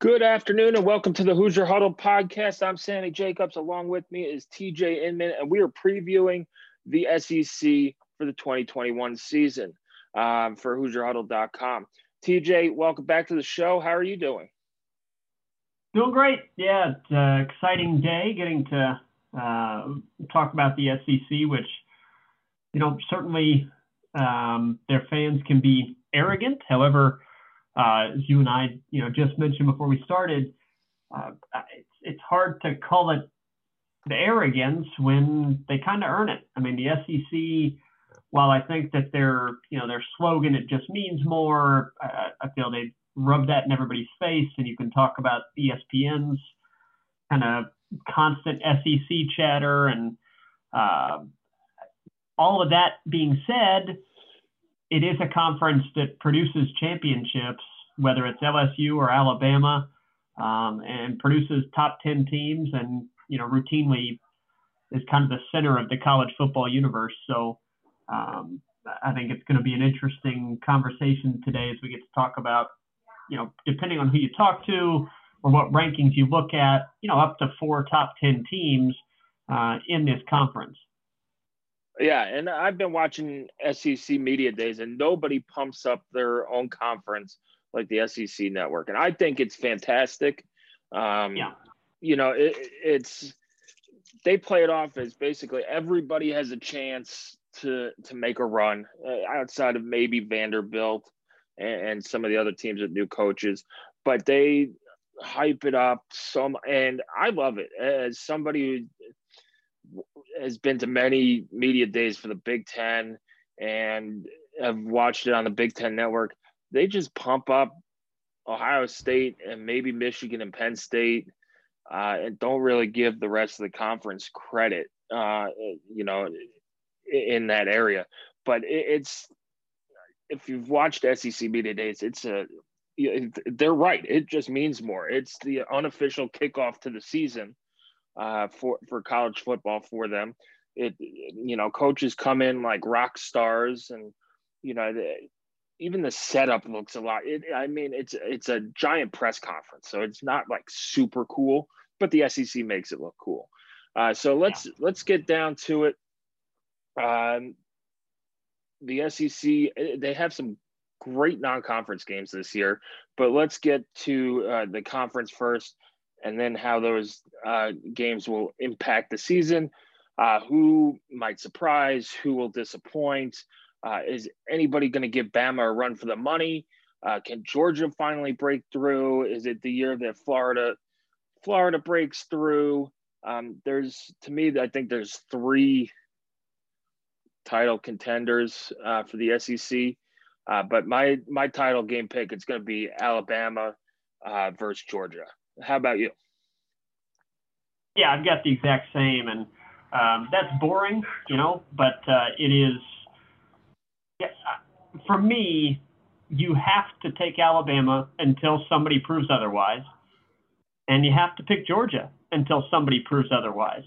Good afternoon and welcome to the Hoosier Huddle podcast. I'm Sammy Jacobs. Along with me is TJ Inman, and we are previewing the SEC for the 2021 season um, for HoosierHuddle.com. TJ, welcome back to the show. How are you doing? Doing great. Yeah, it's an exciting day getting to uh, talk about the SEC, which, you know, certainly um, their fans can be arrogant. However, uh, as you and I, you know, just mentioned before we started, uh, it's, it's hard to call it the arrogance when they kind of earn it. I mean, the SEC while I think that their you know their slogan it just means more, I, I feel they rub that in everybody's face, and you can talk about ESPN's kind of constant SEC chatter and uh, all of that being said, it is a conference that produces championships, whether it's LSU or Alabama, um, and produces top ten teams, and you know routinely is kind of the center of the college football universe. So um, I think it's going to be an interesting conversation today as we get to talk about, you know, depending on who you talk to or what rankings you look at, you know, up to four top 10 teams uh, in this conference. Yeah, and I've been watching SEC media days, and nobody pumps up their own conference like the SEC network, and I think it's fantastic. Um, yeah, you know, it, it's they play it off as basically everybody has a chance to to make a run uh, outside of maybe Vanderbilt and, and, some of the other teams with new coaches, but they hype it up so and I love it as somebody who has been to many media days for the Big Ten and have watched it on the Big Ten network. They just pump up Ohio State and maybe Michigan and Penn State, uh, and don't really give the rest of the conference credit. Uh, you know, in that area. But it's if you've watched SEC media days, it's a they're right. It just means more. It's the unofficial kickoff to the season uh, for for college football for them. It you know coaches come in like rock stars, and you know the, even the setup looks a lot. It, I mean, it's it's a giant press conference, so it's not like super cool, but the SEC makes it look cool. Uh, so let's yeah. let's get down to it. Um, the SEC, eh, they have some great non-conference games this year, but let's get to uh, the conference first, and then how those uh, games will impact the season. Uh, who might surprise? Who will disappoint? Uh, is anybody going to give Bama a run for the money? Uh, can Georgia finally break through? Is it the year that Florida, Florida breaks through? Um, there's to me, I think there's three title contenders uh, for the SEC. Uh, but my my title game pick it's going to be Alabama versus Georgia. How about you? Yeah, I've got the exact same, and um, that's boring, you know. But uh, it is yeah, uh, for me. You have to take Alabama until somebody proves otherwise, and you have to pick Georgia until somebody proves otherwise.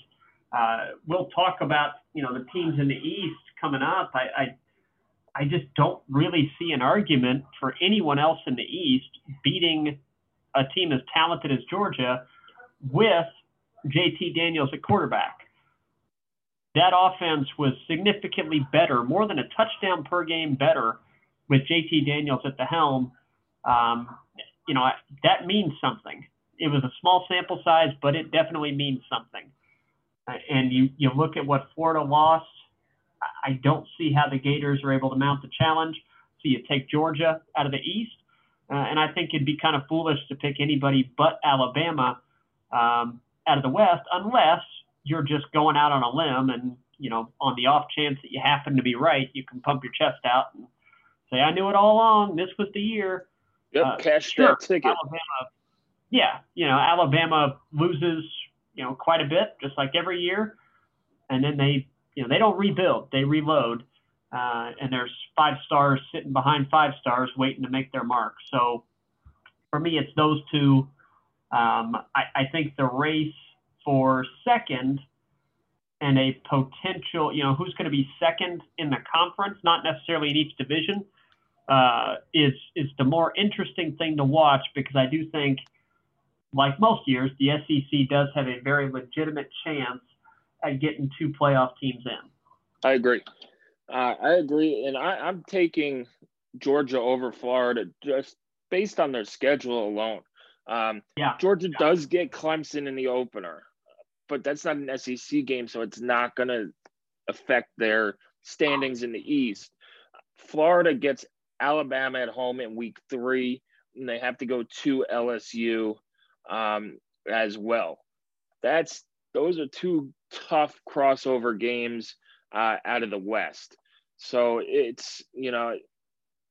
Uh, we'll talk about you know the teams in the East coming up. I, I I just don't really see an argument for anyone else in the East beating a team as talented as Georgia with JT Daniels at quarterback. That offense was significantly better, more than a touchdown per game better with JT Daniels at the helm. Um, you know, that means something. It was a small sample size, but it definitely means something. Uh, and you, you look at what Florida lost. I don't see how the Gators are able to mount the challenge. So you take Georgia out of the East, uh, and I think it'd be kind of foolish to pick anybody but Alabama um, out of the West, unless you're just going out on a limb and you know on the off chance that you happen to be right, you can pump your chest out and say, "I knew it all along. This was the year." Yep, uh, cash sure, that ticket. Alabama, yeah, you know Alabama loses you know quite a bit, just like every year, and then they you know they don't rebuild, they reload, uh, and there's five stars sitting behind five stars waiting to make their mark. So for me, it's those two. Um, I, I think the race for second and a potential, you know, who's going to be second in the conference, not necessarily in each division, uh, is is the more interesting thing to watch because I do think, like most years, the SEC does have a very legitimate chance at getting two playoff teams in. I agree. Uh, I agree, and I, I'm taking Georgia over Florida just based on their schedule alone. Um, yeah. Georgia yeah. does get Clemson in the opener, but that's not an SEC game, so it's not going to affect their standings in the East. Florida gets Alabama at home in week three, and they have to go to LSU um, as well. That's those are two tough crossover games uh, out of the West. So it's you know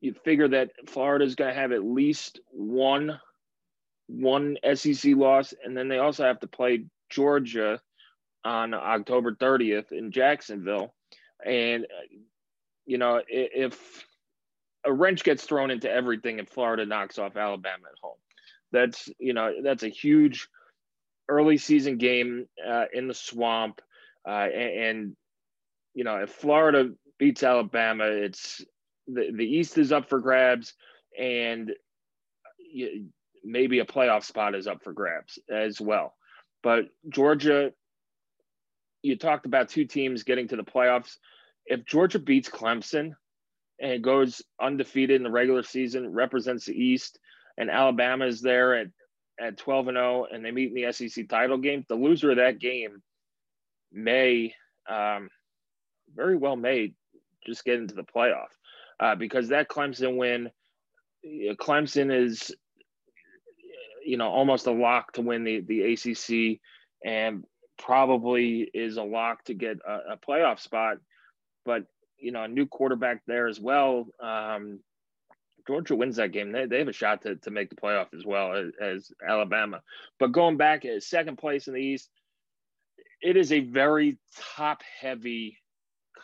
you figure that Florida is going to have at least one one SEC loss, and then they also have to play Georgia on October 30th in Jacksonville, and you know if a wrench gets thrown into everything and Florida knocks off Alabama at home, that's you know that's a huge early season game uh, in the swamp, uh, and, and you know if Florida beats Alabama, it's the, the East is up for grabs, and maybe a playoff spot is up for grabs as well. But Georgia, you talked about two teams getting to the playoffs. If Georgia beats Clemson and goes undefeated in the regular season, represents the East, and Alabama is there at, at 12 and 0, and they meet in the SEC title game, the loser of that game may um, very well may just get into the playoff uh, because that Clemson win, Clemson is, you know, almost a lock to win the, the ACC and probably is a lock to get a, a playoff spot. But, you know, a new quarterback there as well. Um, Georgia wins that game. They, they have a shot to, to make the playoff as well as, as Alabama. But going back at second place in the East, it is a very top heavy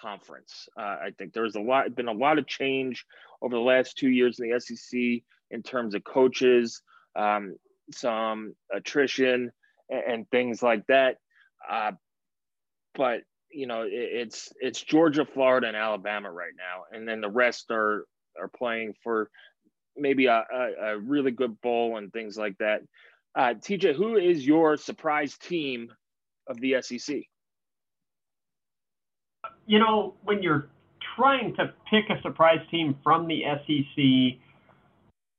conference. Uh, I think there's a lot been a lot of change over the last two years in the SEC in terms of coaches, um, some attrition, and, and, things like that. Uh, but you know, it, it's it's Georgia, Florida, and Alabama right now, and then the rest are are playing for maybe a, a, a really good bowl and things like that. Uh, TJ, who is your surprise team of the SEC? You know, when you're trying to pick a surprise team from the SEC,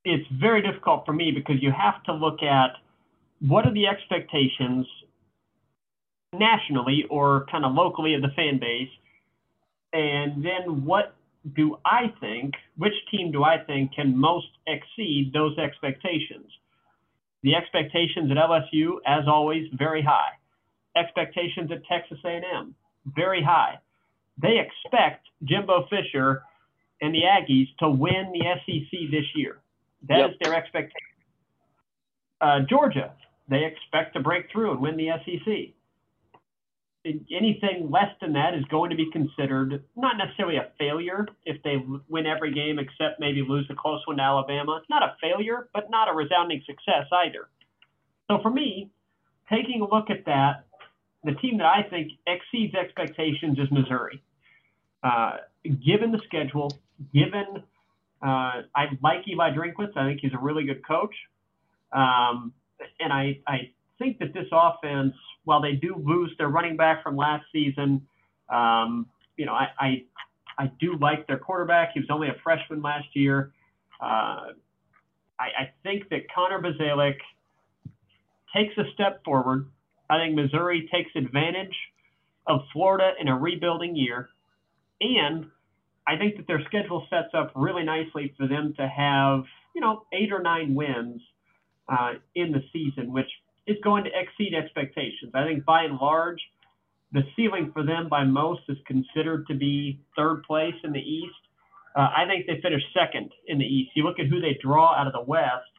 it's very difficult for me because you have to look at what are the expectations nationally or kind of locally of the fan base, and then what do I think, which team do I think can most exceed those expectations? The expectations at LSU, as always, very high. Expectations at Texas A&M, very high they expect Jimbo Fisher and the Aggies to win the SEC this year. That yep. is their expectation. Uh, Georgia, they expect to break through and win the SEC. Anything less than that is going to be considered not necessarily a failure if they win every game except maybe lose a close one to Alabama. It's not a failure, but not a resounding success either. So for me, taking a look at that, the team that I think exceeds expectations is Missouri. Uh, given the schedule, given uh, I like Eli Drinkwitz, I think he's a really good coach, um, and I I think that this offense, while they do lose their running back from last season, um, you know I, I I do like their quarterback. He was only a freshman last year. Uh, I, I think that Connor Bazelak takes a step forward. I think Missouri takes advantage of Florida in a rebuilding year and I think that their schedule sets up really nicely for them to have, you know, eight or nine wins uh, in the season, which is going to exceed expectations. I think by and large, the ceiling for them by most is considered to be third place in the East. Uh, I think they finished second in the East. You look at who they draw out of the West.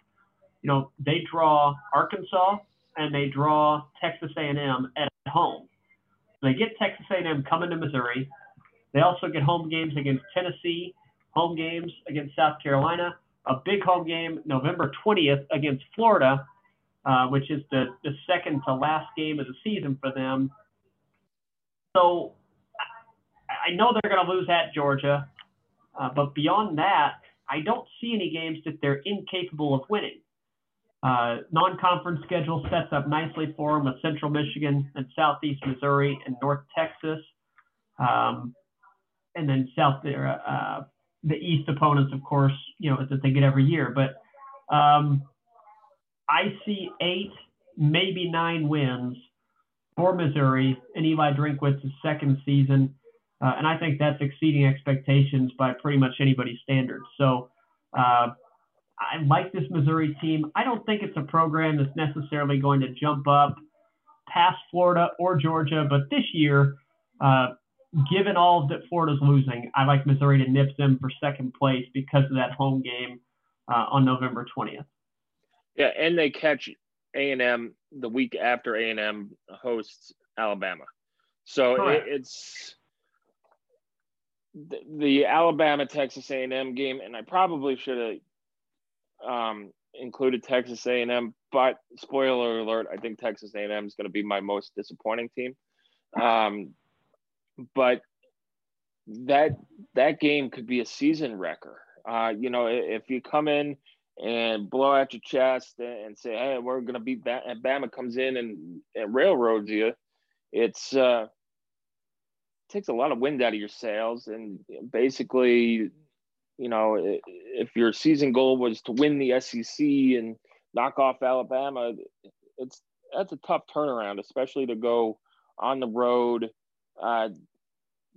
You know, they draw Arkansas and they draw Texas A&M at home. They get Texas A&M coming to Missouri. They also get home games against Tennessee, home games against South Carolina, a big home game November 20th against Florida, uh, which is the, the second to last game of the season for them. So I know they're going to lose at Georgia, uh, but beyond that, I don't see any games that they're incapable of winning. Uh, non-conference schedule sets up nicely for them with Central Michigan and Southeast Missouri and North Texas, um, and then South there. Uh, the East opponents, of course, you know that they get every year. But um, I see eight, maybe nine wins for Missouri in Eli Drinkwitz's second season, uh, and I think that's exceeding expectations by pretty much anybody's standards. So. Uh, I like this Missouri team. I don't think it's a program that's necessarily going to jump up past Florida or Georgia, but this year, uh, given all that Florida's losing, I like Missouri to nip them for second place because of that home game uh, on November 20th. Yeah, and they catch A&M the week after A&M hosts Alabama. So it, it's the, the Alabama Texas A&M game, and I probably should have um, included Texas A&M, but spoiler alert, I think Texas A&M is going to be my most disappointing team. Um, but that that game could be a season wrecker. Uh, you know, if you come in and blow out your chest and say, "Hey, we're going to beat Bama," and Bama comes in and, and railroads you, it's uh, takes a lot of wind out of your sails, and basically you know, if your season goal was to win the SEC and knock off Alabama, it's that's a tough turnaround, especially to go on the road, uh,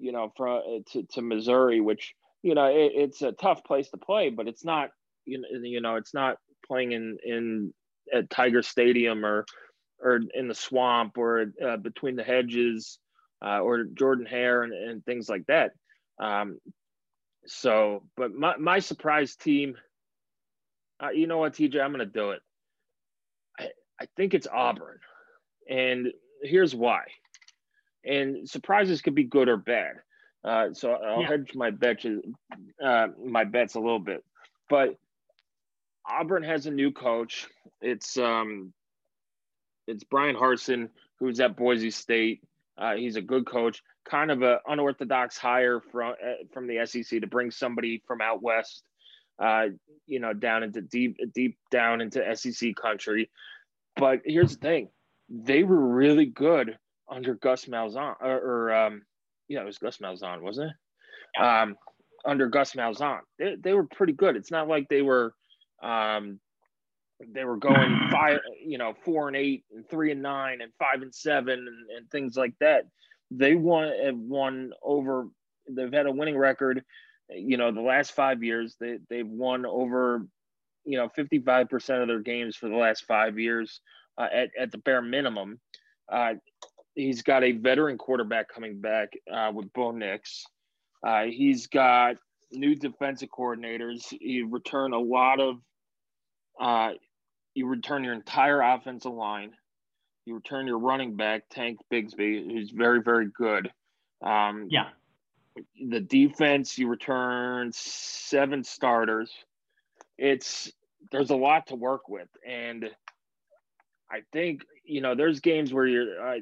you know, from to, to Missouri, which you know it, it's a tough place to play, but it's not you know, you know it's not playing in in at Tiger Stadium or or in the swamp or uh, between the hedges uh, or Jordan Hare and, and things like that. Um, so, but my, my surprise team, uh, you know what, TJ, I'm going to do it. I, I think it's Auburn. And here's why. And surprises could be good or bad. Uh, so I'll yeah. hedge my bets, uh, my bets a little bit. But Auburn has a new coach. It's um, it's Bryan Harsin, who's at Boise State. Uh, he's a good coach kind of an unorthodox hire from uh, from the SEC to bring somebody from out west, uh, you know, down into deep deep down into SEC country. But here's the thing: they were really good under Gus Malzahn, or, or um, yeah, it was Gus Malzahn, wasn't it? Um, under Gus Malzahn, they they were pretty good. It's not like they were. Um, they were going five, you know, four and eight and three and nine and five and seven and, and things like that they won have won over they've had a winning record you know the last five years they, they've won over you know 55% of their games for the last five years uh, at, at the bare minimum uh, he's got a veteran quarterback coming back uh, with bo nix uh, he's got new defensive coordinators you return a lot of uh, you return your entire offensive line you return your running back, Tank Bigsby, who's very, very good. Um, yeah. The defense, you return seven starters. It's there's a lot to work with, and I think you know there's games where you're uh,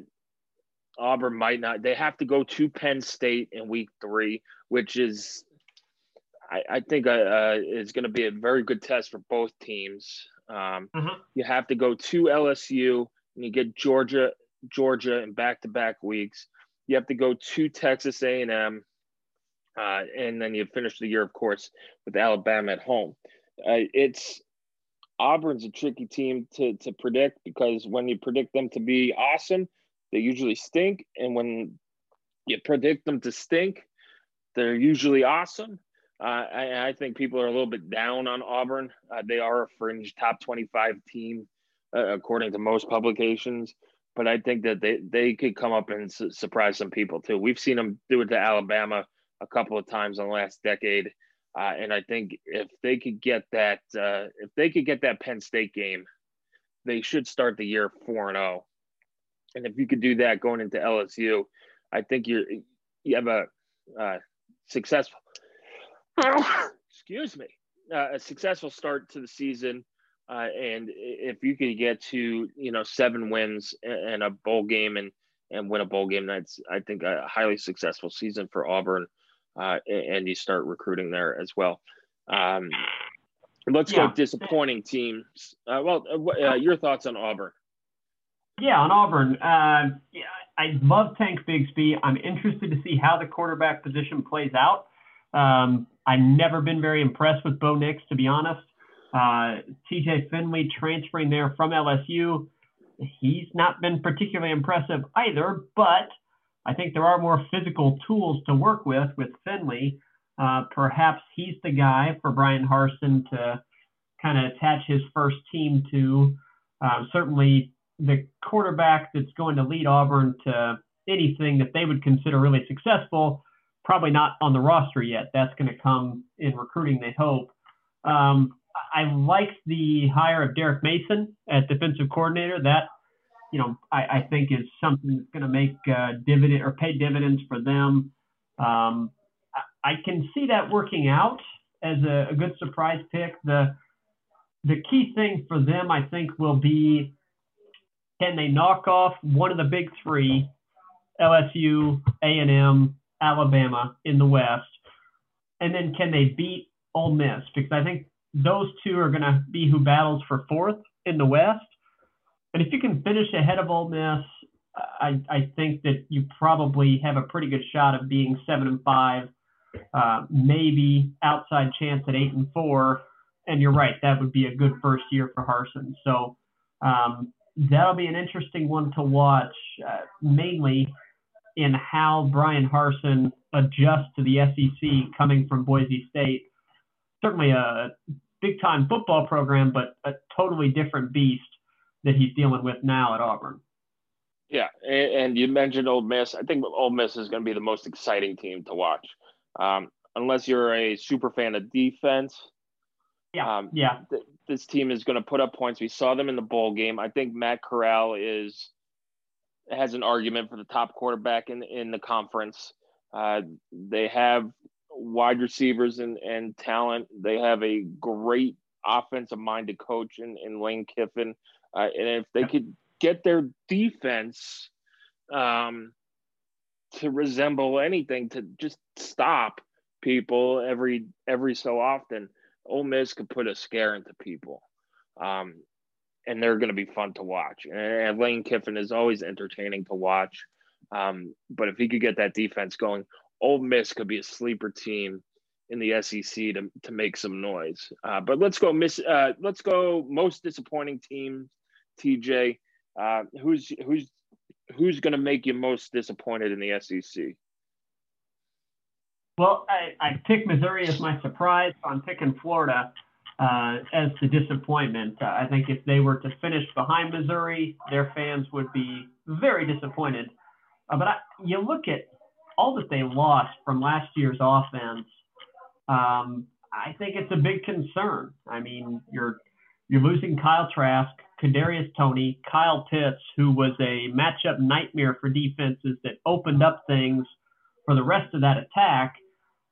Auburn might not. They have to go to Penn State in week three, which is I, I think uh, uh, is going to be a very good test for both teams. Um, mm-hmm. You have to go to LSU and you get Georgia, Georgia in back-to-back weeks. You have to go to Texas A&M, uh, and then you finish the year, of course, with Alabama at home. Uh, it's Auburn's a tricky team to to predict because when you predict them to be awesome, they usually stink, and when you predict them to stink, they're usually awesome. Uh, I, I, think people are a little bit down on Auburn. Uh, they are a fringe top 25 team, uh, according to most publications. But I think that they, they could come up and su- surprise some people too. We've seen them do it to Alabama a couple of times in the last decade. Uh, and I think if they could get that, uh, if they could get that Penn State game, they should start the year four and zero. And if you could do that going into LSU, I think you're you have a uh, successful. excuse me, uh, a successful start to the season. Uh, and if you could get to you know seven wins and a bowl game and and win a bowl game, that's I think a highly successful season for Auburn uh, and you start recruiting there as well. Um, let's yeah. go disappointing teams. Uh, well, uh, uh, your thoughts on Auburn? Yeah, on Auburn. Uh, yeah, I love Tank Bigsby. I'm interested to see how the quarterback position plays out. Um, I've never been very impressed with Bo Nix, to be honest. Uh, TJ Finley transferring there from LSU, he's not been particularly impressive either, but I think there are more physical tools to work with with Finley. Uh, perhaps he's the guy for Bryan Harsin to kind of attach his first team to. Uh, certainly, the quarterback that's going to lead Auburn to anything that they would consider really successful, probably not on the roster yet. That's going to come in recruiting, they hope. Um, I like the hire of Derek Mason as defensive coordinator. That you know, I, I think is something that's going to make uh, dividend or pay dividends for them. Um, I, I, can see that working out as a, a, good surprise pick. The the key thing for them, I think, will be can they knock off one of the big three, LSU, A&M, Alabama in the West, and then can they beat Ole Miss? Because I think those two are going to be who battles for fourth in the West. And if you can finish ahead of Ole Miss, I, I think that you probably have a pretty good shot of being seven and five, uh, maybe outside chance at eight and four. And you're right, that would be a good first year for Harsin. So um, that'll be an interesting one to watch, uh, mainly in how Bryan Harsin adjusts to the SEC coming from Boise State. Certainly a big time football program, but a totally different beast that he's dealing with now at Auburn. Yeah, and you mentioned Ole Miss. I think Ole Miss is going to be the most exciting team to watch, um, unless you're a super fan of defense. Yeah, um, yeah. Th- this team is going to put up points. We saw them in the bowl game. I think Matt Corral is has an argument for the top quarterback in in the conference. Uh, they have wide receivers and, and talent. They have a great offensive minded coach in, in Lane Kiffin. Uh, and if they could get their defense um, to resemble anything, to just stop people every every so often, Ole Miss could put a scare into people. Um, and they're going to be fun to watch. And Lane Kiffin is always entertaining to watch. Um, but if he could get that defense going, Ole Miss could be a sleeper team in the SEC to, to make some noise. Uh, but let's go miss. Uh, let's go most disappointing team, TJ, uh, who's who's who's going to make you most disappointed in the SEC? Well, I, I picked Missouri as my surprise. So I'm picking Florida uh, as the disappointment. Uh, I think if they were to finish behind Missouri, their fans would be very disappointed. Uh, but I, you look at all that they lost from last year's offense. Um, I think it's a big concern. I mean, you're you're losing Kyle Trask, Kadarius Toney, Kyle Pitts, who was a matchup nightmare for defenses that opened up things for the rest of that attack.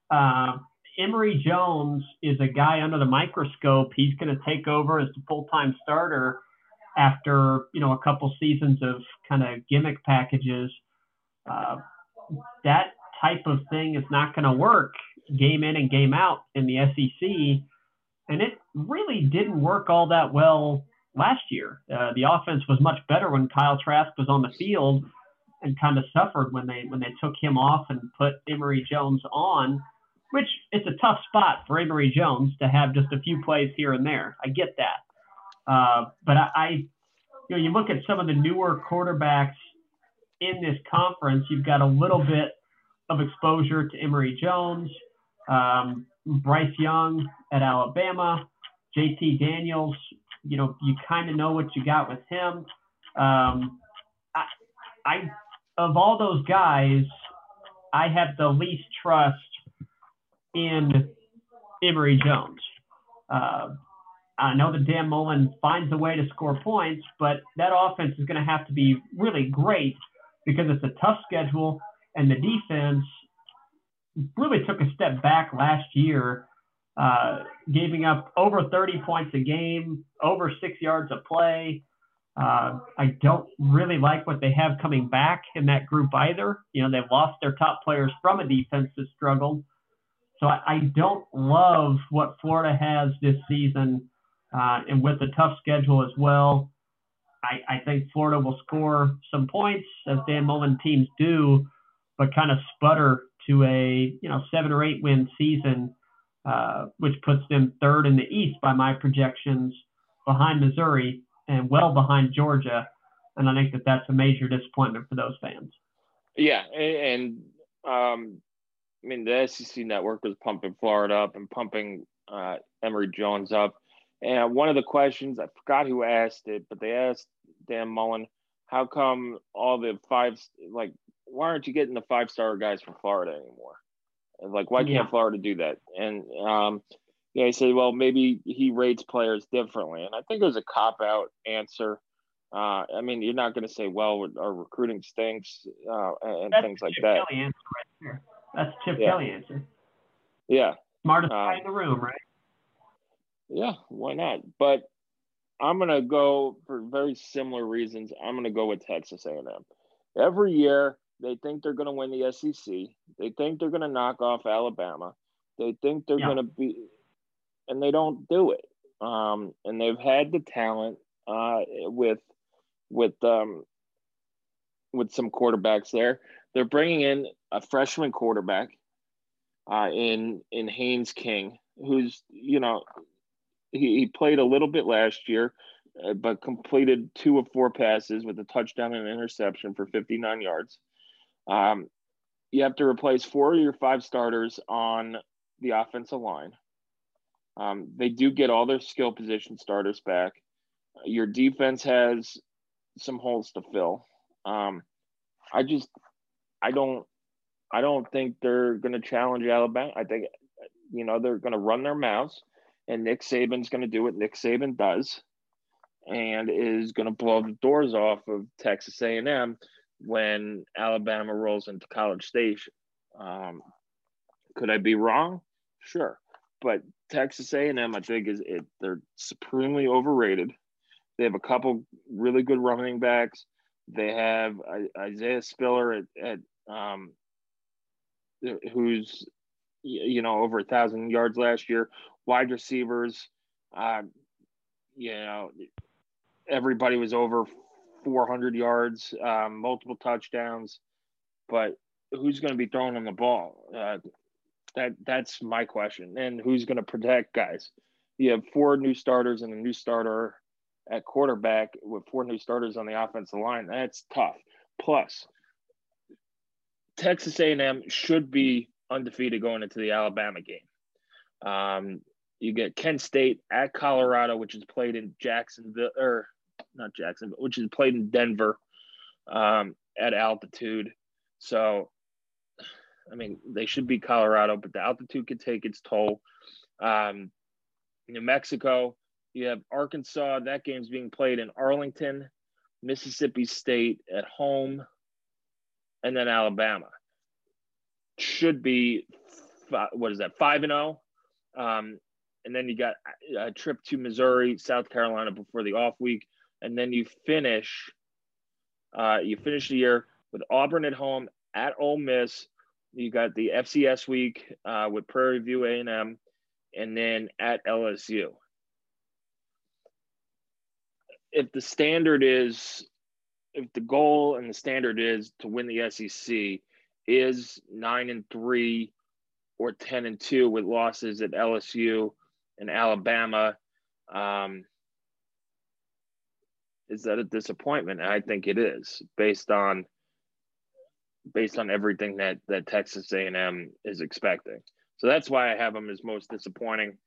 Uh, Emory Jones is a guy under the microscope. He's going to take over as the full-time starter after you know a couple seasons of kind of gimmick packages. Uh, that type of thing is not going to work game in and game out in the SEC, and it really didn't work all that well last year. Uh, the offense was much better when Kyle Trask was on the field, and kind of suffered when they when they took him off and put Emory Jones on. Which it's a tough spot for Emory Jones to have just a few plays here and there. I get that, uh, but I, I, you know, you look at some of the newer quarterbacks in this conference. You've got a little bit of exposure to Emory Jones, um, Bryce Young at Alabama, JT Daniels. You know, you kind of know what you got with him. Um, I, I, of all those guys, I have the least trust in Emory Jones. Uh, I know that Dan Mullen finds a way to score points, but that offense is going to have to be really great because it's a tough schedule and the defense really took a step back last year, uh, giving up over 30 points a game, over six yards of play. Uh, I don't really like what they have coming back in that group either. You know, they've lost their top players from a defense that struggled. So I, I don't love what Florida has this season, uh, and with the tough schedule as well. I, I think Florida will score some points as Dan Mullen teams do, but kind of sputter to a you know seven or eight win season, uh, which puts them third in the East by my projections, behind Missouri and well behind Georgia. And I think that that's a major disappointment for those fans. Yeah, and, and um, I mean the SEC network was pumping Florida up and pumping uh, Emory Jones up. And one of the questions, I forgot who asked it, but they asked Dan Mullen, how come all the five, like why aren't you getting the five star guys from Florida anymore? Like, why can't. Florida do that? And um, yeah, he said, well, maybe he rates players differently, and I think it was a cop out answer. Uh, I mean, you're not going to say, well, our recruiting stinks uh, and That's things like that. Kelly answer right there. That's Chip yeah. Kelly answer. Yeah. Smartest guy um, in the room, right? Yeah, why not? But I'm going to go for very similar reasons. I'm going to go with Texas A&M. Every year, they think they're going to win the SEC. They think they're going to knock off Alabama. They think they're yeah. going to be, and they don't do it. Um, and they've had the talent uh, with with um, with some quarterbacks there. They're bringing in a freshman quarterback uh, in in Haynes King, who's you know he, he played a little bit last year, uh, but completed two of four passes with a touchdown and an interception for 59 yards. Um, you have to replace four of your five starters on the offensive line. Um, they do get all their skill position starters back. Your defense has some holes to fill. Um, I just, I don't, I don't think they're going to challenge Alabama. I think, you know, they're going to run their mouths, and Nick Saban's going to do what Nick Saban does, and is going to blow the doors off of Texas A&M when Alabama rolls into College Station. Um, could I be wrong? Sure, but Texas A&M, I think, is it, they're supremely overrated. They have a couple really good running backs. They have Isaiah Spiller at, at um, who's you know over a thousand yards last year. Wide receivers, uh, you know, everybody was over 400 yards, um, multiple touchdowns, but who's going to be throwing on the ball? Uh, that that's my question. And who's going to protect guys? You have four new starters and a new starter at quarterback with four new starters on the offensive line. That's tough. Plus, Texas A&M should be undefeated going into the Alabama game. Um, you get Kent State at Colorado, which is played in Jacksonville or not Jacksonville, which is played in Denver um, at altitude. So, I mean, they should be Colorado, but the altitude could take its toll. Um, New Mexico, you have Arkansas. That game's being played in Arlington, Mississippi State at home, and then Alabama. Should be what is that five and zero, oh? um, and then you got a trip to Missouri, South Carolina before the off week, and then you finish uh, you finish the year with Auburn at home at Ole Miss. You got the FCS week uh, with Prairie View A&M, and then at LSU. If the standard is, if the goal and the standard is to win the SEC, is nine and three or ten and two with losses at LSU and Alabama. Um, is that a disappointment? I think it is based on based on everything that that Texas A&M is expecting. So that's why I have them as most disappointing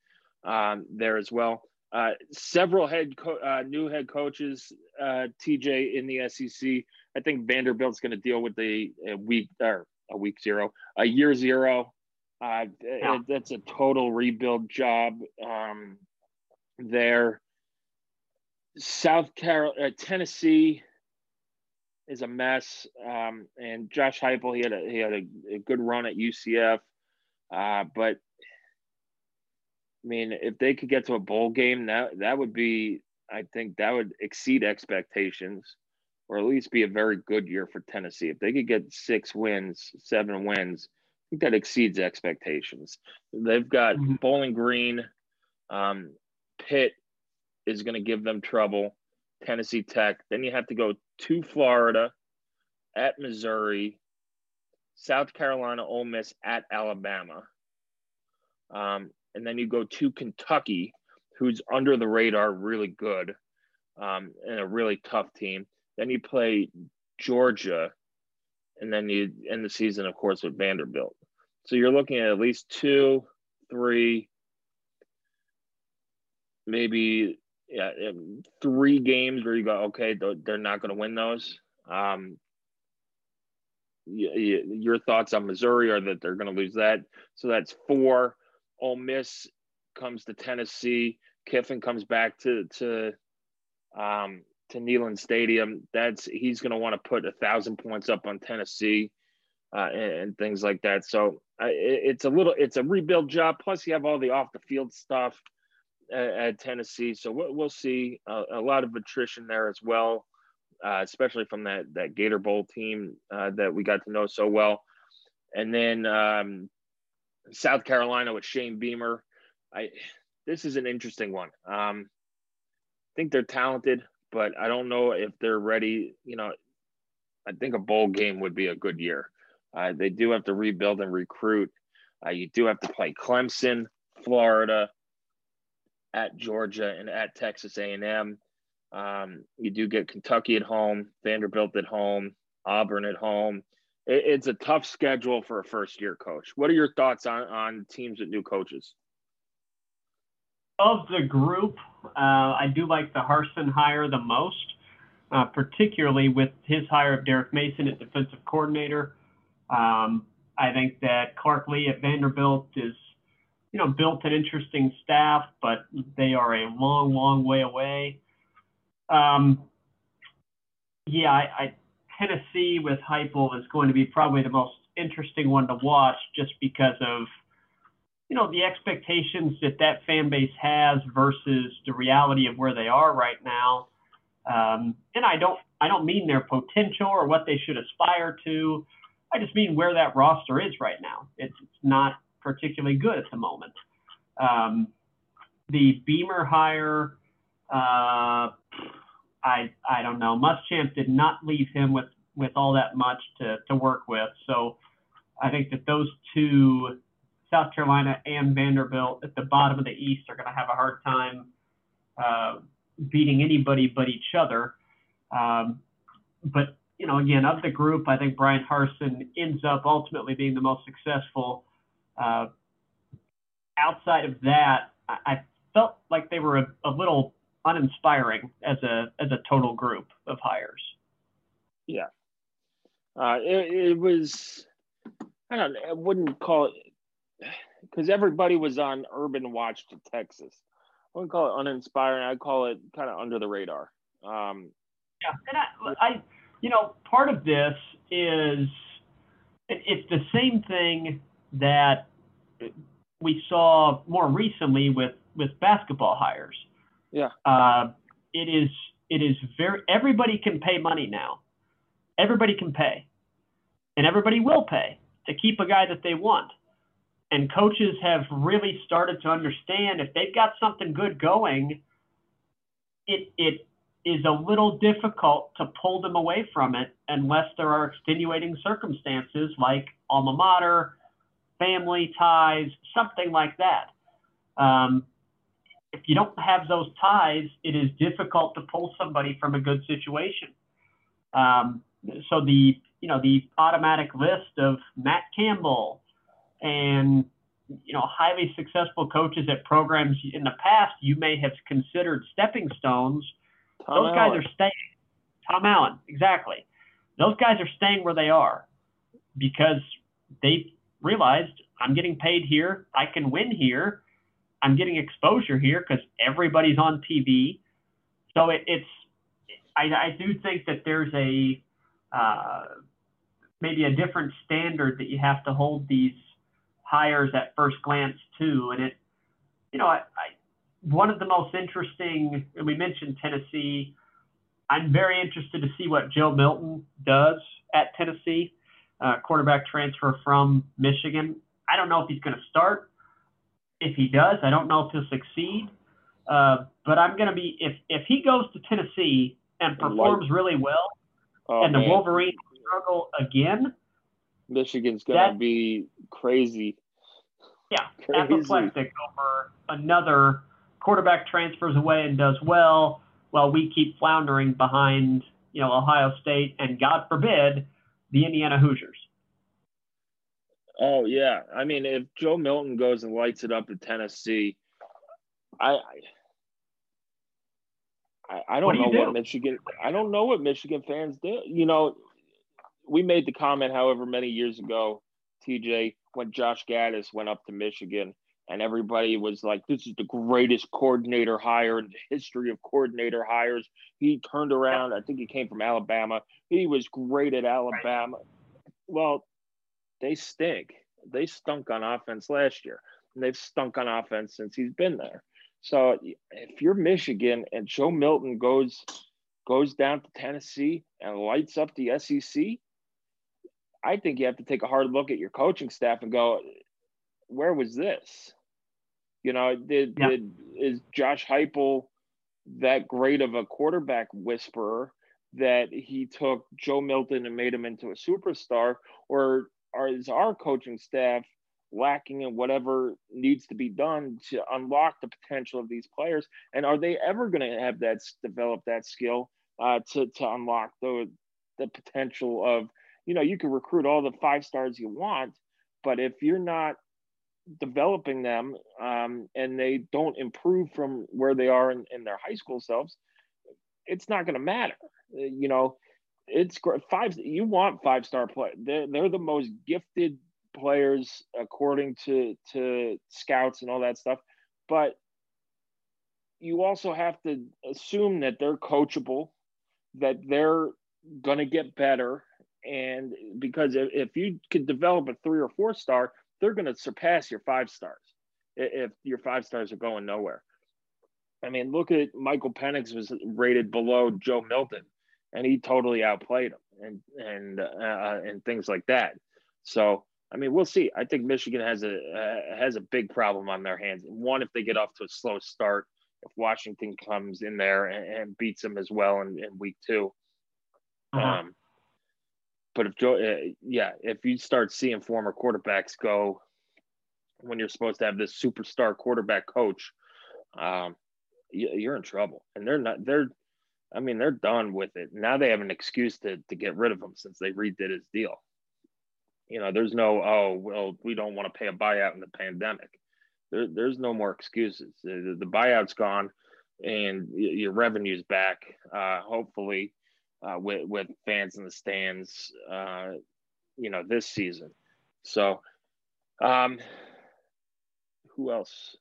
um, there as well. Uh, several head co- uh, new head coaches, uh, TJ in the SEC. I think Vanderbilt's going to deal with the week or a week zero, a year zero. Uh, yeah. it, that's a total rebuild job um, there. South Carolina, uh, Tennessee is a mess. Um, and Josh Heupel, he had a he had a, a good run at UCF, uh, but I mean, if they could get to a bowl game, that that would be, I think, that would exceed expectations, or at least be a very good year for Tennessee. If they could get six wins, seven wins, I think that exceeds expectations. They've got mm-hmm. Bowling Green, um, Pitt is going to give them trouble. Tennessee Tech. Then you have to go to Florida, at Missouri, South Carolina, Ole Miss, at Alabama. Um, and then you go to Kentucky, who's under the radar, really good, um, and a really tough team. Then you play Georgia, and then you end the season, of course, with Vanderbilt. So you're looking at at least two, three, maybe yeah, three games where you go, okay, they're not going to win those. Um, your thoughts on Missouri are that they're going to lose that. So that's four. Ole Miss comes to Tennessee. Kiffin comes back to to um, to Neyland Stadium. That's he's going to want to put a thousand points up on Tennessee uh, and, and, things like that. So uh, it, it's a little it's a rebuild job. Plus you have all the off the field stuff at, at Tennessee. So we'll, we'll see a, a, lot of attrition there as well, uh, especially from that that Gator Bowl team uh, that we got to know so well. And then um, South Carolina with Shane Beamer. I this is an interesting one. Um, I think they're talented, but I don't know if they're ready. You know, I think a bowl game would be a good year. Uh, they do have to rebuild and recruit. Uh, you do have to play Clemson, Florida, at Georgia, and at Texas A&M. Um, you do get Kentucky at home, Vanderbilt at home, Auburn at home it, it's a tough schedule for a first year coach. What are your thoughts on, on teams with new coaches? Of the group, uh, I do like the Harsin hire the most, uh, particularly with his hire of Derek Mason as defensive coordinator. Um, I think that Clark Lea at Vanderbilt is, you know, built an interesting staff, but they are a long, long way away. Um, yeah, I, I Tennessee with Heupel is going to be probably the most interesting one to watch, just because of you know the expectations that that fan base has versus the reality of where they are right now. Um, and I don't I don't mean their potential or what they should aspire to. I just mean where that roster is right now. It's, it's not particularly good at the moment. Um, the Beamer hire, uh, I I don't know. Muschamp did not leave him with with all that much to to work with. So I think that those two, South Carolina and Vanderbilt at the bottom of the East, are going to have a hard time uh, beating anybody but each other. Um, but you know, again, of the group, I think Bryan Harsin ends up ultimately being the most successful. Uh, outside of that, I, I felt like they were a, a little uninspiring as a as a total group of hires. Yeah, uh, it, it was. I don't. I wouldn't call it because everybody was on Urban Watch to Texas. I wouldn't call it uninspiring. I'd call it kind of under the radar. Um, yeah, and I, I, you know, part of this is it, it's the same thing that we saw more recently with with basketball hires. Yeah. Uh, it is it is very everybody can pay money now. Everybody can pay, and everybody will pay to keep a guy that they want. And coaches have really started to understand if they've got something good going, it it is a little difficult to pull them away from it unless there are extenuating circumstances like alma mater, family ties, something like that. Um, if you don't have those ties, it is difficult to pull somebody from a good situation. Um, so the you know, the automatic list of Matt Campbell and you know, highly successful coaches at programs in the past you may have considered stepping stones. Tom Those Allen. guys are staying. Tom Allen, exactly. Those guys are staying where they are because they realized I'm getting paid here. I can win here. I'm getting exposure here because everybody's on TV. So it, it's, I, I, do think that there's a, uh, maybe a different standard that you have to hold these hires at first glance too. And it, you know, I, I one of the most interesting, and we mentioned Tennessee. I'm very interested to see what Joe Milton does at Tennessee, uh, quarterback transfer from Michigan. I don't know if he's going to start. If he does, I don't know if he'll succeed. Uh, but I'm going to be if if he goes to Tennessee and performs really well, oh, and the man. Wolverines struggle again, Michigan's going to be crazy. Yeah, crazy. apoplectic over another quarterback transfers away and does well, while we keep floundering behind, you know, Ohio State and God forbid, the Indiana Hoosiers. Oh yeah, I mean, if Joe Milton goes and lights it up at Tennessee, I, I, I don't what do know do? what Michigan. I don't know what Michigan fans do. You know, we made the comment, however many years ago, TJ, when Josh Gattis went up to Michigan, and everybody was like, "This is the greatest coordinator hire in the history of coordinator hires." He turned around. I think he came from Alabama. He was great at Alabama. Well, they stink. They stunk on offense last year, and they've stunk on offense since he's been there. So if you're Michigan and Joe Milton goes goes down to Tennessee and lights up the SEC, I think you have to take a hard look at your coaching staff and go, where was this? You know, did, yeah. did is Josh Heupel that great of a quarterback whisperer that he took Joe Milton and made him into a superstar, or, or is our coaching staff lacking in whatever needs to be done to unlock the potential of these players? And are they ever going to have that develop that skill uh, to to unlock the the potential of you know, you can recruit all the five stars you want, but if you're not developing them um, and they don't improve from where they are in, in their high school selves, it's not going to matter. Uh, you know, it's great. five. You want five star play. They're, they're the most gifted players according to to scouts and all that stuff, but you also have to assume that they're coachable, that they're to get better and because if you could develop a three or four star, they're to surpass your five stars if your five stars are going nowhere. I mean, look at Michael Penix was rated below Joe Milton, and he totally outplayed him, and and uh, and things like that. So I mean, we'll see. I think Michigan has a uh, has a big problem on their hands. One, if they get off to a slow start, if Washington comes in there and, and beats them as well in, in week 2 uh-huh. um, but if Joe, uh, yeah, if you start seeing former quarterbacks go when you're supposed to have this superstar quarterback coach, um, you're in trouble. And they're not. They're, I mean, they're done with it. Now they have an excuse to to get rid of him since they redid his deal. You know, there's no oh well, we don't want to pay a buyout in the pandemic. There, there's no more excuses. The, the buyout's gone, and your revenue's back. Uh, hopefully, uh, with with fans in the stands, uh, you know, this season. So, um, who else?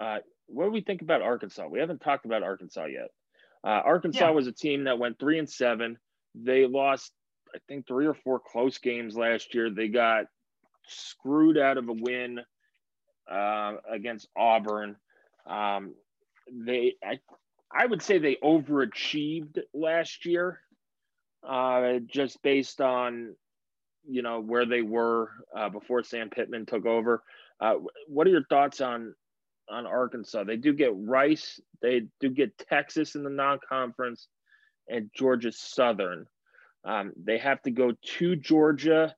Uh, what do we think about Arkansas? We haven't talked about Arkansas yet. Uh, Arkansas yeah. was a team that went three and seven. They lost, I think, three or four close games last year. They got screwed out of a win uh, against Auburn. Um, they, I I would say they overachieved last year, uh, just based on you know where they were uh, before Sam Pittman took over. Uh, what are your thoughts on on Arkansas? They do get Rice, they do get Texas in the non-conference, and Georgia Southern. Um, they have to go to Georgia,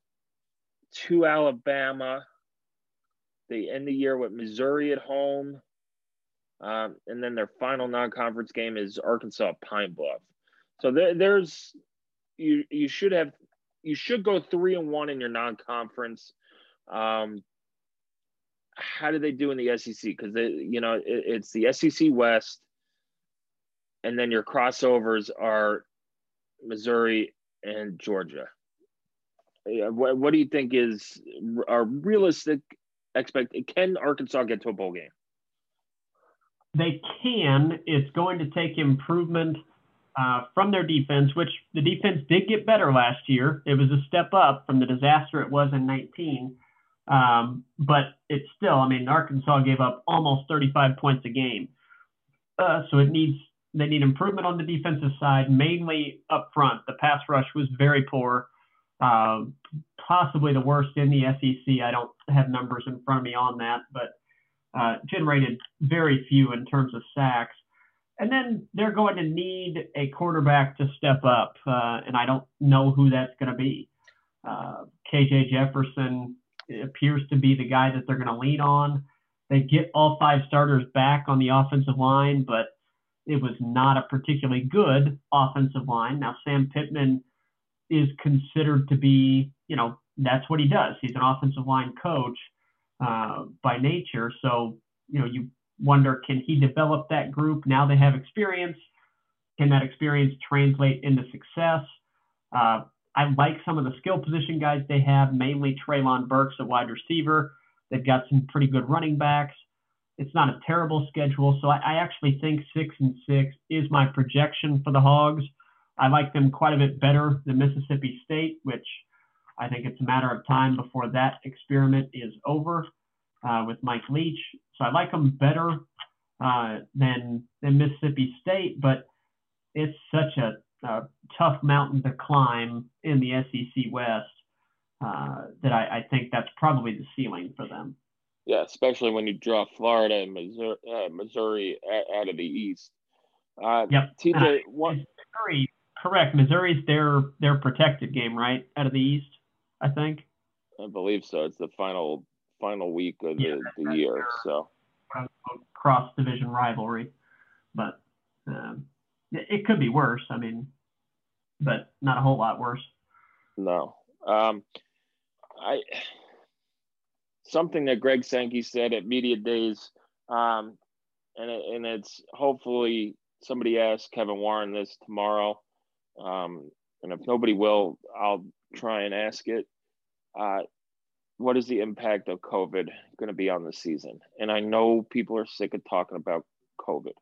to Alabama. They end the year with Missouri at home. Um, and then their final non-conference game is Arkansas Pine Bluff. So there, there's you you should have you should go three and one in your non-conference. Um, how do they do in the SEC? Because you know, it, it's the SEC West, and then your crossovers are Missouri and Georgia. What, what do you think is a realistic expect? Can Arkansas get to a bowl game? They can. It's going to take improvement uh, from their defense, which the defense did get better last year. It was a step up from the disaster it was in 19. Um, but it's still, I mean, Arkansas gave up almost 35 points a game. Uh, so it needs they need improvement on the defensive side, mainly up front. The pass rush was very poor, uh, possibly the worst in the SEC. I don't have numbers in front of me on that, but uh, generated very few in terms of sacks. And then they're going to need a quarterback to step up, uh, and I don't know who that's going to be. Uh, KJ Jefferson appears to be the guy that they're going to lean on. They get all five starters back on the offensive line, but it was not a particularly good offensive line. Now, Sam Pittman is considered to be, you know, that's what he does. He's an offensive line coach uh, by nature. So, you know, you wonder can he develop that group? Now they have experience. Can that experience translate into success? Uh, I like some of the skill position guys they have, mainly Treylon Burks, a wide receiver. They've got some pretty good running backs. It's not a terrible schedule, so I, I actually think six and six is my projection for the Hogs. I like them quite a bit better than Mississippi State, which I think it's a matter of time before that experiment is over uh, with Mike Leach. So I like them better uh, than than Mississippi State, but it's such a, a, tough mountain to climb in the SEC West uh, that I, I, think that's probably the ceiling for them. Yeah, especially when you draw Florida and Missouri, uh, Missouri out of the East. Uh, yep. TJ, what? Missouri, correct. Missouri's their their protected game, right, out of the East. I think. I believe so. It's the final final week of the, yeah, the year. So cross division rivalry, but um, it could be worse. I mean, but not a whole lot worse. No. Um, I something that Greg Sankey said at media days, um, and it, and it's hopefully somebody asks Kevin Warren this tomorrow, um, and if nobody will, I'll try and ask it. Uh, what is the impact of COVID going to be on the season? And I know people are sick of talking about COVID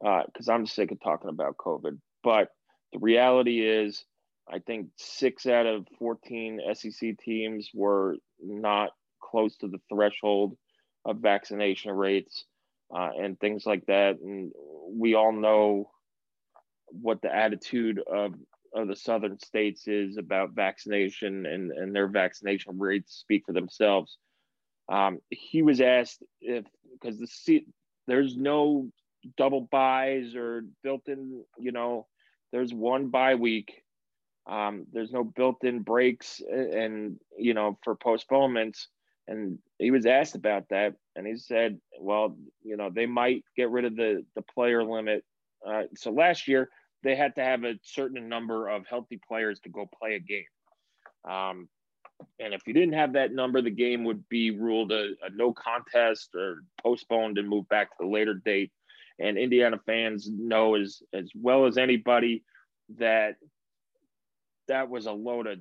because uh, I'm sick of talking about COVID. But the reality is, I think six out of 14 SEC teams were not close to the threshold of vaccination rates uh, and things like that. And we all know what the attitude of of the southern states is about vaccination and, and their vaccination rates speak for themselves. Um, he was asked if because the seat there's no double buys or built-in, you know, there's one bye week. Um, there's no built-in breaks and, and you know for postponements. And he was asked about that, and he said, "Well, you know, they might get rid of the the player limit." Uh, so last year they had to have a certain number of healthy players to go play a game. Um, and if you didn't have that number, the game would be ruled a, a, no contest or postponed and moved back to the later date. And Indiana fans know as as well as anybody that that was a load of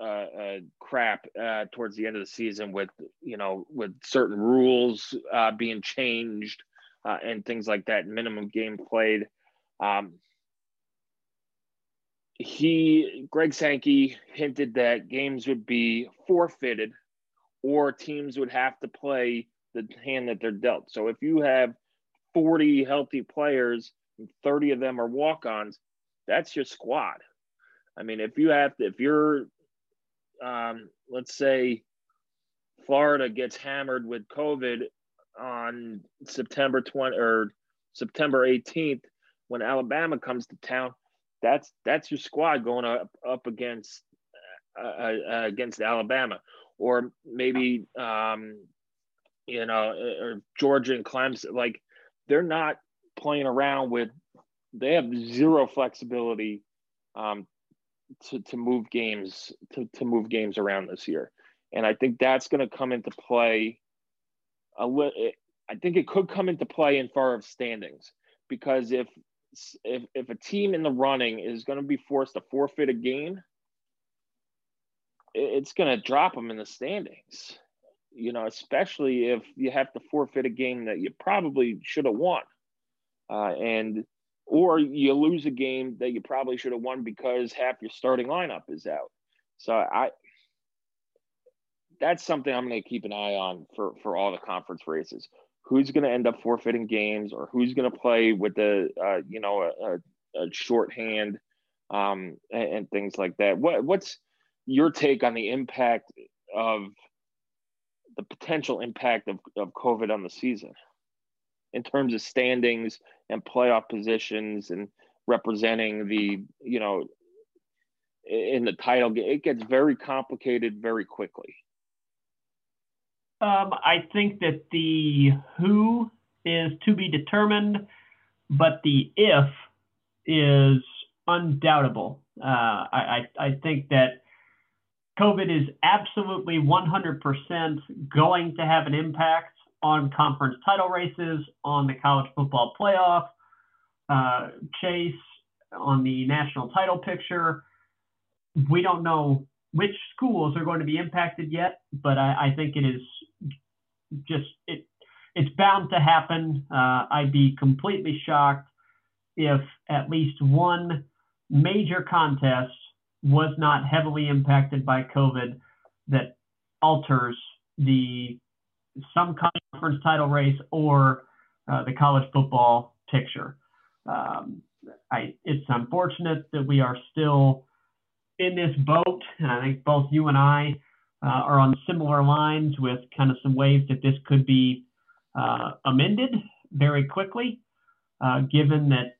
uh, uh, crap uh, towards the end of the season with you know with certain rules uh, being changed uh, and things like that. Minimum game played. Um, he Greg Sankey hinted that games would be forfeited or teams would have to play the hand that they're dealt. So if you have 40 healthy players and 30 of them are walk-ons, that's your squad. I mean, if you have to, if you're um, let's say Florida gets hammered with COVID on September 20 or September 18th when Alabama comes to town, that's that's your squad going up up against uh, uh, uh, against Alabama, or maybe um, you know, or Georgia and Clemson. Like they're not playing around with. They have zero flexibility um, to, to move games to, to move games around this year. And I think that's going to come into play a little I think it could come into play in far of standings because if if if a team in the running is going to be forced to forfeit a game, it's going to drop them in the standings. You know, especially if you have to forfeit a game that you probably should have won, uh, and or you lose a game that you probably should have won because half your starting lineup is out. So I that's something I'm going to keep an eye on for for all the conference races. Who's going to end up forfeiting games, or who's going to play with the uh, you know a, a, a shorthand um, and, and, things like that. What what's your take on the impact of the potential impact of, of COVID on the season in terms of standings and playoff positions and representing the you know in the title game. it gets very complicated very quickly um, I think that the who is to be determined, but the if is undoubtable. Uh, I, I, I think that COVID is absolutely 100% going to have an impact on conference title races, on the college football playoff uh, chase, on the national title picture. We don't know which schools are going to be impacted yet, but I, I think it is just it it's bound to happen. Uh, I'd be completely shocked if at least one major contest was not heavily impacted by COVID that alters the some conference title race or uh, the college football picture. Um, I, it's unfortunate that we are still in this boat, and I think both you and I uh, are on similar lines with kind of some ways that this could be uh, amended very quickly, uh, given that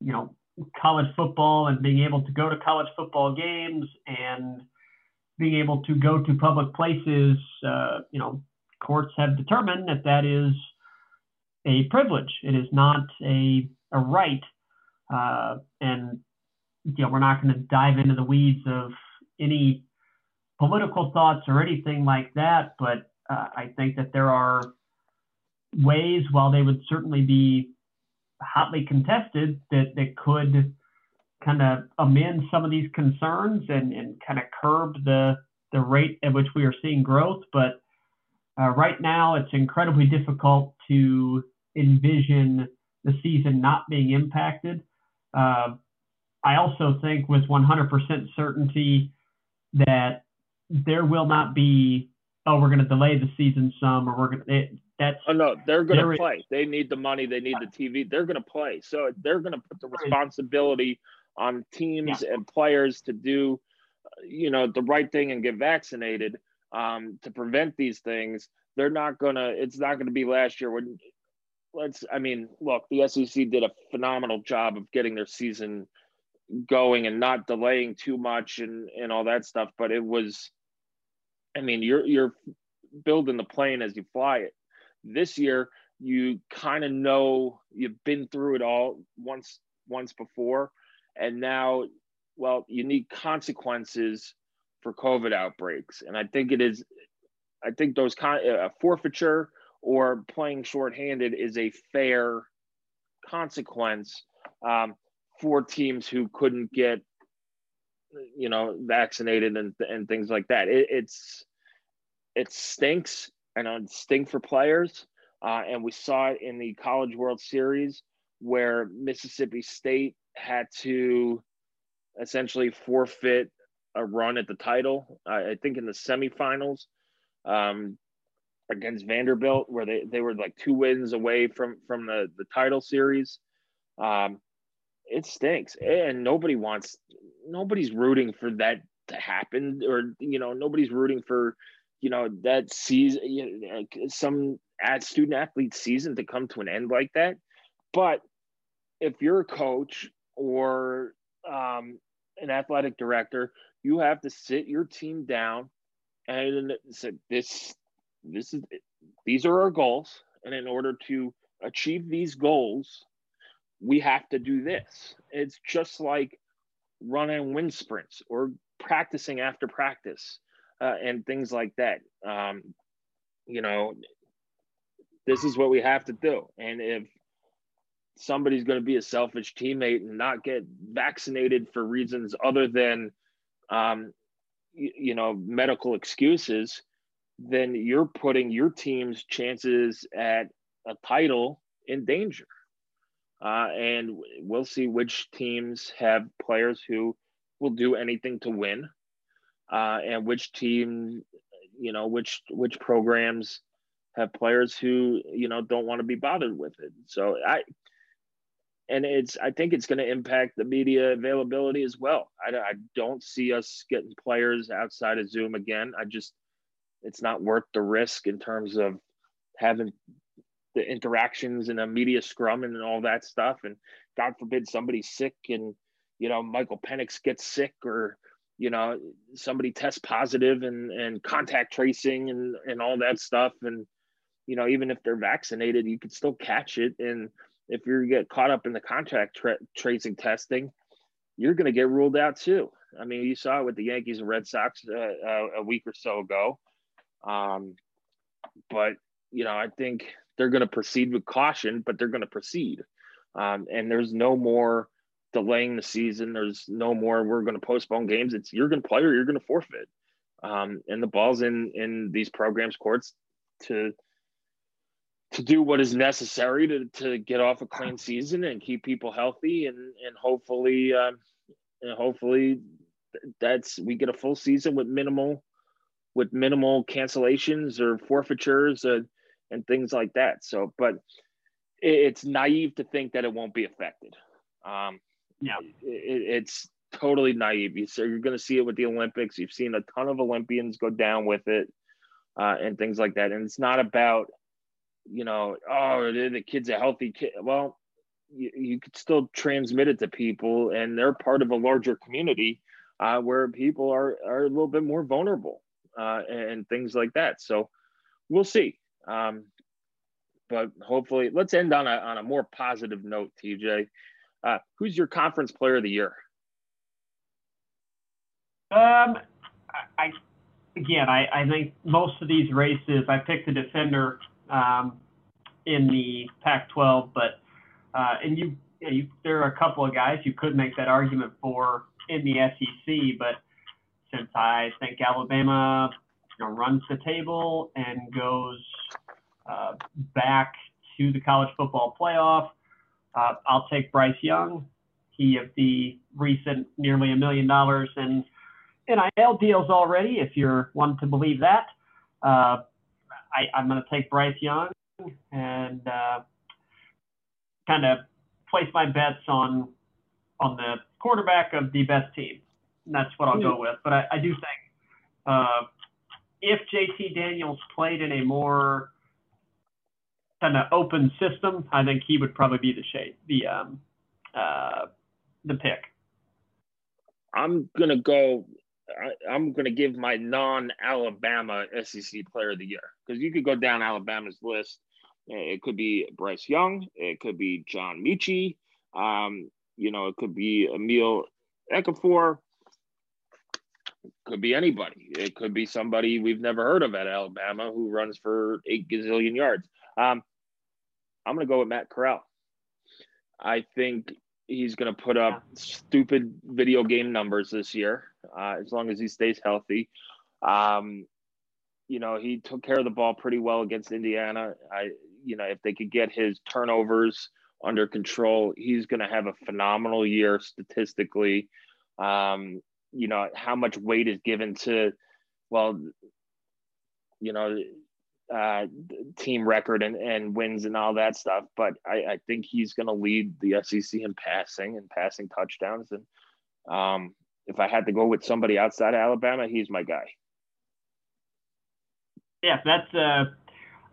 you know college football and being able to go to college football games and being able to go to public places, uh, you know, courts have determined that that is a privilege. It is not a a right, uh, and you know we're not going to dive into the weeds of any political thoughts or anything like that, but uh, I think that there are ways, while they would certainly be hotly contested, that that could kind of amend some of these concerns and, and kind of curb the the rate at which we are seeing growth. But uh, right now, it's incredibly difficult to envision the season not being impacted. Uh, I also think with 100% certainty that there will not be oh we're going to delay the season some or we're going to that's oh no they're going to play. They need the money. They need the tv they're going to play. So they're going to put the responsibility on teams yeah. and players to do you know the right thing and get vaccinated um, to prevent these things. They're not going to it's not going to be last year when let's i mean look the sec did a phenomenal job of getting their season going and not delaying too much and and all that stuff but it was I mean, you're you're building the plane as you fly it. This year, you kind of know you've been through it all once once before, and now, well, you need consequences for COVID outbreaks, and I think it is. I think those kind of forfeiture or playing shorthanded is a fair consequence um, for teams who couldn't get you know vaccinated and and things like that. It, it's it stinks and it stink for players. Uh, and we saw it in the college world series where mississippi state had to essentially forfeit a run at the title uh, i think in the semifinals um, against vanderbilt where they, they were like two wins away from from the the title series. Um, it stinks. And nobody wants nobody's rooting for that to happen or you know nobody's rooting for you know that season you know, some at student athlete season to come to an end like that. But if you're a coach or um, an athletic director you have to sit your team down and say this this is these are our goals. And in order to achieve these goals we have to do this. It's just like running wind sprints or practicing after practice uh, and things like that. Um, you know, this is what we have to do. And if somebody's going to be a selfish teammate and not get vaccinated for reasons other than, um, you, you know, medical excuses, then you're putting your team's chances at a title in danger. Uh, and we'll see which teams have players who will do anything to win, uh, and which team, you know, which which programs have players who you know don't want to be bothered with it. So I, and it's I think it's going to impact the media availability as well. I, I don't see us getting players outside of Zoom again. I just it's not worth the risk in terms of having the interactions and a media scrum and all that stuff. And God forbid somebody's sick and you know Michael Penix gets sick or you know somebody tests positive and and contact tracing and and all that stuff. And you know even if they're vaccinated you could still catch it. And if you get caught up in the contact tra- tracing testing you're going to get ruled out too. I mean you saw it with the yankees and red sox uh, uh, a week or so ago. Um, but you know i think they're going to proceed with caution, but they're going to proceed. Um, and there's no more delaying the season. There's no more we're going to postpone games. It's you're going to play or you're going to forfeit. Um, and the ball's in in these programs' courts to to do what is necessary to to get off a clean season and keep people healthy and and hopefully um, and hopefully that's we get a full season with minimal with minimal cancellations or forfeitures. Uh, and things like that. So, but it's naive to think that it won't be affected. Um, yeah, it, it's totally naive. So you're going to see it with the Olympics. You've seen a ton of Olympians go down with it uh, and things like that. And it's not about, you know, oh, the kid's a healthy kid. Well, you, you could still transmit it to people, and they're part of a larger community uh, where people are are a little bit more vulnerable uh, and things like that. So we'll see. Um, but hopefully, let's end on a on a more positive note. TJ, uh, who's your conference player of the year? Um, I again, I, I think most of these races, I picked the defender um, in the Pac-12, but uh, and you, you, there are a couple of guys you could make that argument for in the SEC, but since I think Alabama you know, runs the table and goes uh, back to the college football playoff. Uh, I'll take Bryce Young. He of the recent nearly a million dollars in NIL deals already, if you're one to believe that. Uh, I, am going to take Bryce Young and uh, kind of place my bets on on the quarterback of the best team. And that's what I'll go hmm. with. But I, I do think uh, if JT Daniels played in a more kind of open system, I think he would probably be the shape, the um, uh, the pick. I'm gonna go. I, am gonna give my non-Alabama SEC Player of the Year because you could go down Alabama's list. It could be Bryce Young. It could be John Metchie. Um, you know, it could be Emil Ekiyor could be anybody. It could be somebody we've never heard of at Alabama who runs for eight gazillion yards. Um, I'm going to go with Matt Corral. I think he's going to put up yeah. stupid video game numbers this year, uh, as long as he stays healthy. Um, you know, he took care of the ball pretty well against Indiana. I, you know, if they could get his turnovers under control, he's going to have a phenomenal year statistically. Um, you know how much weight is given to well you know uh, team record and, and wins and all that stuff but i, I think he's going to lead the sec in passing and passing touchdowns. And um, if i had to go with somebody outside of alabama he's my guy. Yeah that's uh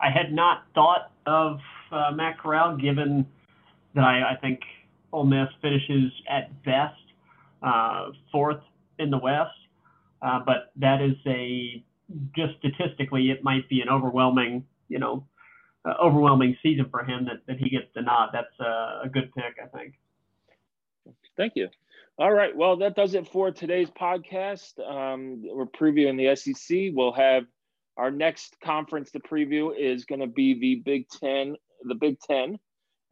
i had not thought of uh, matt corral given that I, I think Ole Miss finishes at best uh, fourth in the West, uh, but that is a just statistically, it might be an overwhelming, you know, uh, overwhelming season for him that, that he gets the nod. That's a, a good pick, I think. Thank you. All right. Well, that does it for today's podcast. Um, we're previewing the SEC. We'll have our next conference to preview is going to be the Big Ten, the Big Ten,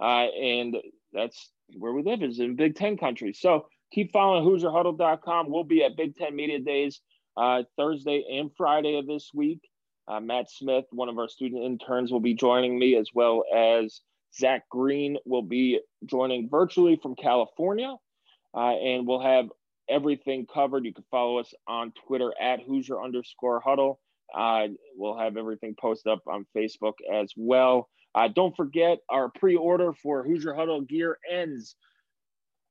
uh, and that's where we live is in Big Ten country. So keep following HoosierHuddle.com. We'll be at Big Ten Media Days uh, Thursday and Friday of this week. Uh, Matt Smith, one of our student interns, will be joining me, as well as Zach Green will be joining virtually from California. Uh, and we'll have everything covered. You can follow us on Twitter at Hoosier underscore huddle. Uh, we'll have everything posted up on Facebook as well. Uh, don't forget, our pre order for Hoosier Huddle gear ends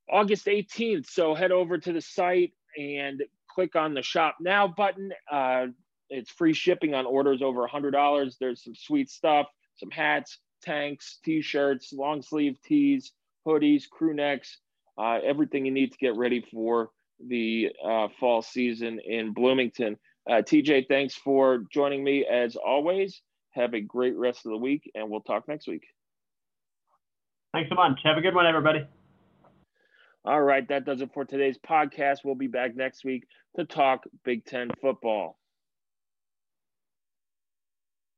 August 18th. So head over to the site and click on the shop now button. Uh, it's free shipping on orders over $100. There's some sweet stuff, some hats, tanks, t shirts, long sleeve tees, hoodies, crew necks, uh, everything you need to get ready for the uh, fall season in Bloomington. Uh, TJ, thanks for joining me as always. Have a great rest of the week, and we'll talk next week. Thanks so much. Have a good one, everybody. All right, that does it for today's podcast. We'll be back next week to talk Big Ten football.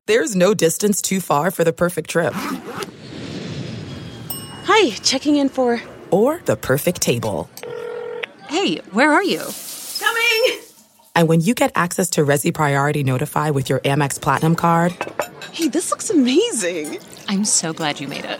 There's no distance too far for the perfect trip. Hi, checking in for. Or the perfect table. Hey, where are you? Coming! And when you get access to Resy Priority Notify with your Amex Platinum card. Hey, this looks amazing! I'm so glad you made it.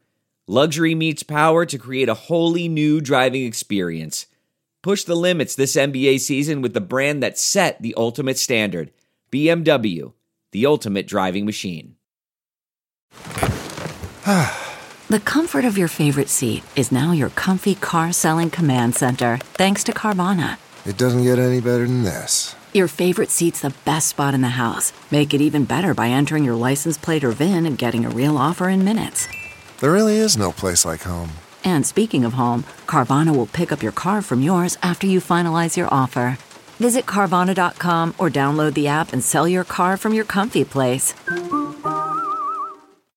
Luxury meets power to create a wholly new driving experience. Push the limits this NBA season with the brand that set the ultimate standard BMW, the ultimate driving machine. the comfort of your favorite seat is now your comfy car selling command center, thanks to Carvana. It doesn't get any better than this. Your favorite seat's the best spot in the house. Make it even better by entering your license plate or VIN and getting a real offer in minutes. There really is no place like home. And speaking of home, Carvana will pick up your car from yours after you finalize your offer. Visit Carvana.com or download the app and sell your car from your comfy place.